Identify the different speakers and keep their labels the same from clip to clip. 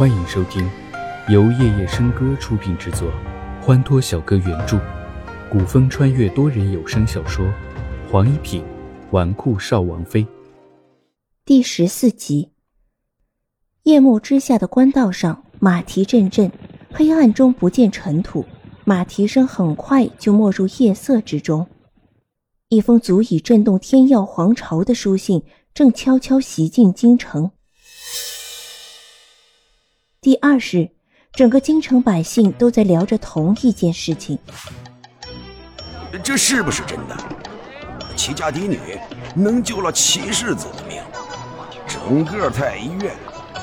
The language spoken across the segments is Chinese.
Speaker 1: 欢迎收听由夜夜笙歌出品制作，欢脱小哥原著，古风穿越多人有声小说《黄一品纨绔少王妃》
Speaker 2: 第十四集。夜幕之下的官道上，马蹄阵阵，黑暗中不见尘土，马蹄声很快就没入夜色之中。一封足以震动天耀皇朝的书信正悄悄袭进京城。第二日，整个京城百姓都在聊着同一件事情。
Speaker 3: 这是不是真的？齐家嫡女能救了齐世子的命，整个太医院，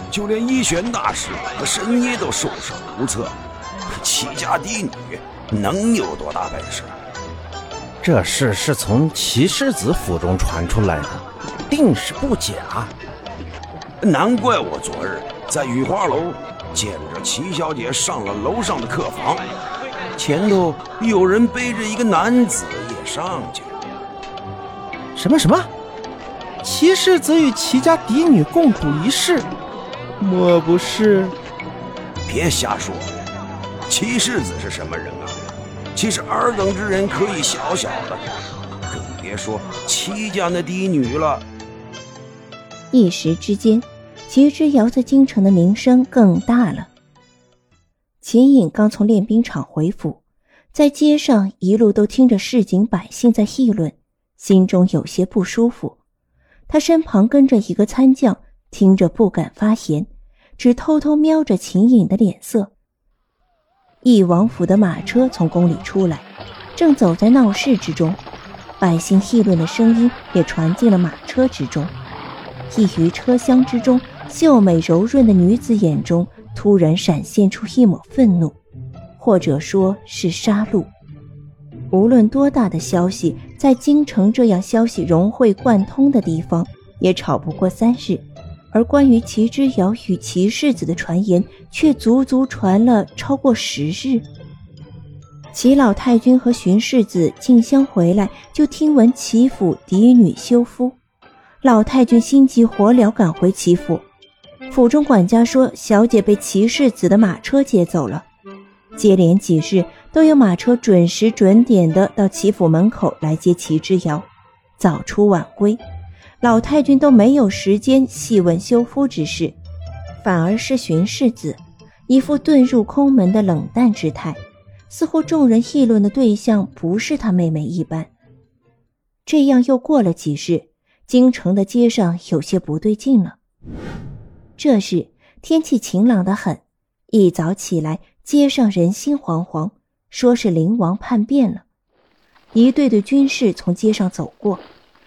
Speaker 3: 就连医玄大师和神医都束手无策。齐家嫡女能有多大本事？
Speaker 4: 这事是从齐世子府中传出来的，定是不假。
Speaker 3: 难怪我昨日在雨花楼见着齐小姐上了楼上的客房，前头有人背着一个男子也上去了。
Speaker 4: 什么什么？齐世子与齐家嫡女共处一室，莫不是？
Speaker 3: 别瞎说！齐世子是什么人啊？其实尔等之人可以小小的，更别说齐家那嫡女了。
Speaker 2: 一时之间，齐之遥在京城的名声更大了。秦颖刚从练兵场回府，在街上一路都听着市井百姓在议论，心中有些不舒服。他身旁跟着一个参将，听着不敢发言，只偷偷瞄着秦颖的脸色。义王府的马车从宫里出来，正走在闹市之中，百姓议论的声音也传进了马车之中。一于车厢之中，秀美柔润的女子眼中突然闪现出一抹愤怒，或者说是杀戮。无论多大的消息，在京城这样消息融会贯通的地方，也吵不过三日。而关于齐之遥与齐世子的传言，却足足传了超过十日。齐老太君和荀世子进香回来，就听闻齐府嫡女休夫。老太君心急火燎赶回齐府，府中管家说小姐被齐世子的马车接走了。接连几日都有马车准时准点的到齐府门口来接齐之遥，早出晚归。老太君都没有时间细问修夫之事，反而是荀世子，一副遁入空门的冷淡之态，似乎众人议论的对象不是他妹妹一般。这样又过了几日，京城的街上有些不对劲了。这日天气晴朗的很，一早起来，街上人心惶惶，说是灵王叛变了。一队队军士从街上走过。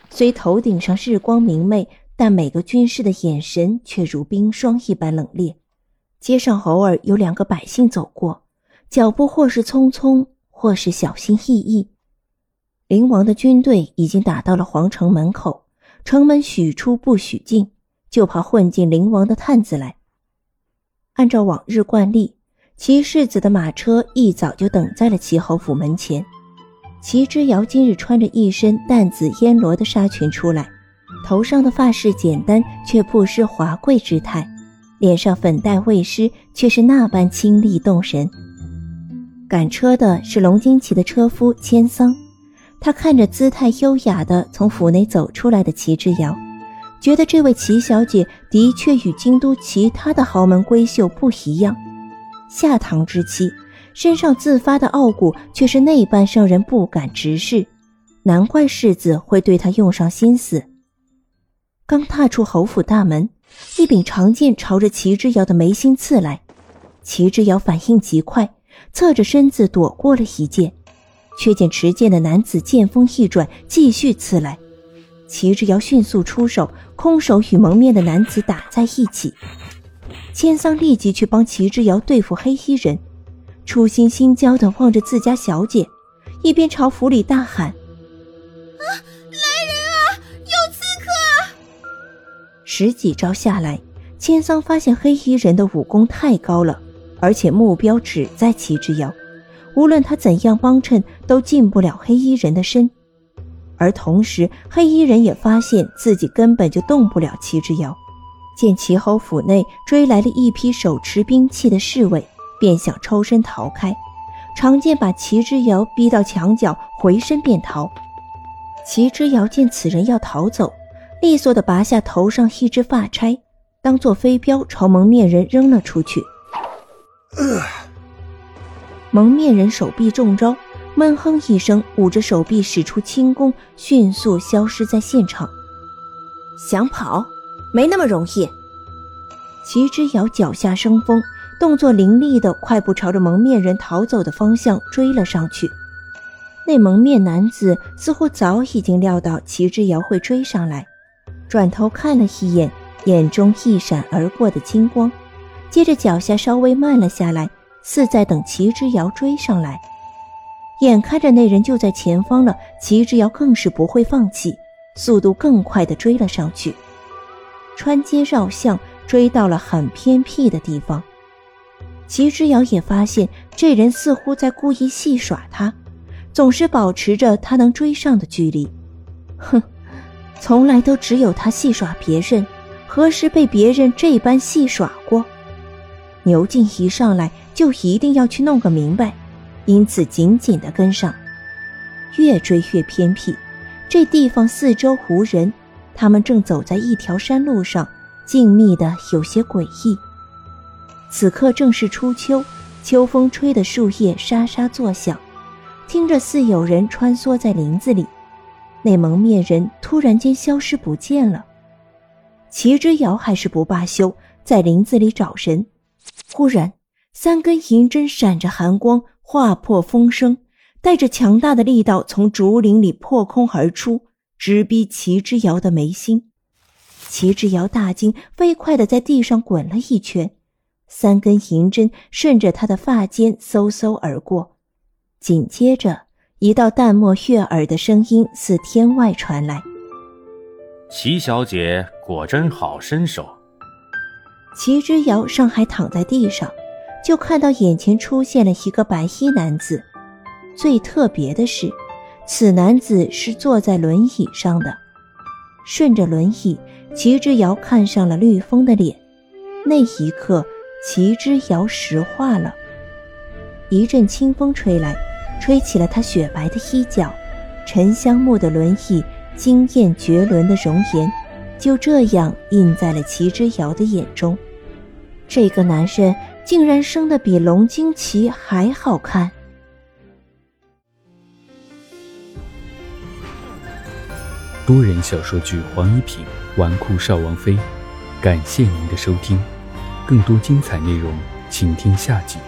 Speaker 2: 虽头顶上日光明媚，但每个军士的眼神却如冰霜一般冷冽。街上偶尔有两个百姓走过，脚步或是匆匆，或是小心翼翼。灵王的军队已经打到了皇城门口，城门许出不许进，就怕混进灵王的探子来。按照往日惯例，齐世子的马车一早就等在了齐侯府门前。齐之遥今日穿着一身淡紫烟罗的纱裙出来，头上的发饰简单却不失华贵之态，脸上粉黛未施，却是那般清丽动人。赶车的是龙金旗的车夫千桑，他看着姿态优雅的从府内走出来的齐之遥，觉得这位齐小姐的确与京都其他的豪门闺秀不一样，下堂之妻。身上自发的傲骨，却是那般让人不敢直视，难怪世子会对她用上心思。刚踏出侯府大门，一柄长剑朝着齐之遥的眉心刺来，齐之遥反应极快，侧着身子躲过了一剑，却见持剑的男子剑锋一转，继续刺来。齐之遥迅速出手，空手与蒙面的男子打在一起。千桑立即去帮齐之遥对付黑衣人。初心心焦的望着自家小姐，一边朝府里大喊：“
Speaker 5: 啊，来人啊，有刺客！”
Speaker 2: 十几招下来，千桑发现黑衣人的武功太高了，而且目标只在齐之遥，无论他怎样帮衬，都近不了黑衣人的身。而同时，黑衣人也发现自己根本就动不了齐之遥。见齐侯府内追来了一批手持兵器的侍卫，便想抽身逃开。常见把齐之遥逼到墙角，回身便逃。齐之遥见此人要逃走，利索地拔下头上一只发钗，当做飞镖朝蒙面人扔了出去。蒙面人手臂中招，闷哼一声，捂着手臂使出轻功，迅速消失在现场。想跑？没那么容易。齐之遥脚下生风，动作凌厉的快步朝着蒙面人逃走的方向追了上去。那蒙面男子似乎早已经料到齐之遥会追上来，转头看了一眼，眼中一闪而过的金光，接着脚下稍微慢了下来，似在等齐之遥追上来。眼看着那人就在前方了，齐之遥更是不会放弃，速度更快的追了上去。穿街绕巷，追到了很偏僻的地方。齐之遥也发现这人似乎在故意戏耍他，总是保持着他能追上的距离。哼，从来都只有他戏耍别人，何时被别人这般戏耍过？牛劲一上来就一定要去弄个明白，因此紧紧地跟上。越追越偏僻，这地方四周无人。他们正走在一条山路上，静谧的有些诡异。此刻正是初秋，秋风吹得树叶沙沙作响，听着似有人穿梭在林子里。那蒙面人突然间消失不见了。齐之遥还是不罢休，在林子里找人。忽然，三根银针闪着寒光，划破风声，带着强大的力道从竹林里破空而出。直逼齐之遥的眉心，齐之遥大惊，飞快的在地上滚了一圈，三根银针顺着他的发间嗖嗖而过。紧接着，一道淡漠悦耳的声音自天外传来：“
Speaker 6: 齐小姐果真好身手。”
Speaker 2: 齐之遥尚还躺在地上，就看到眼前出现了一个白衣男子。最特别的是。此男子是坐在轮椅上的，顺着轮椅，齐之遥看上了绿风的脸。那一刻，齐之遥石化了。一阵清风吹来，吹起了他雪白的衣角，沉香木的轮椅，惊艳绝伦的容颜，就这样印在了齐之遥的眼中。这个男人竟然生的比龙惊奇还好看。
Speaker 1: 多人小说剧《黄一品纨绔少王妃》，感谢您的收听，更多精彩内容，请听下集。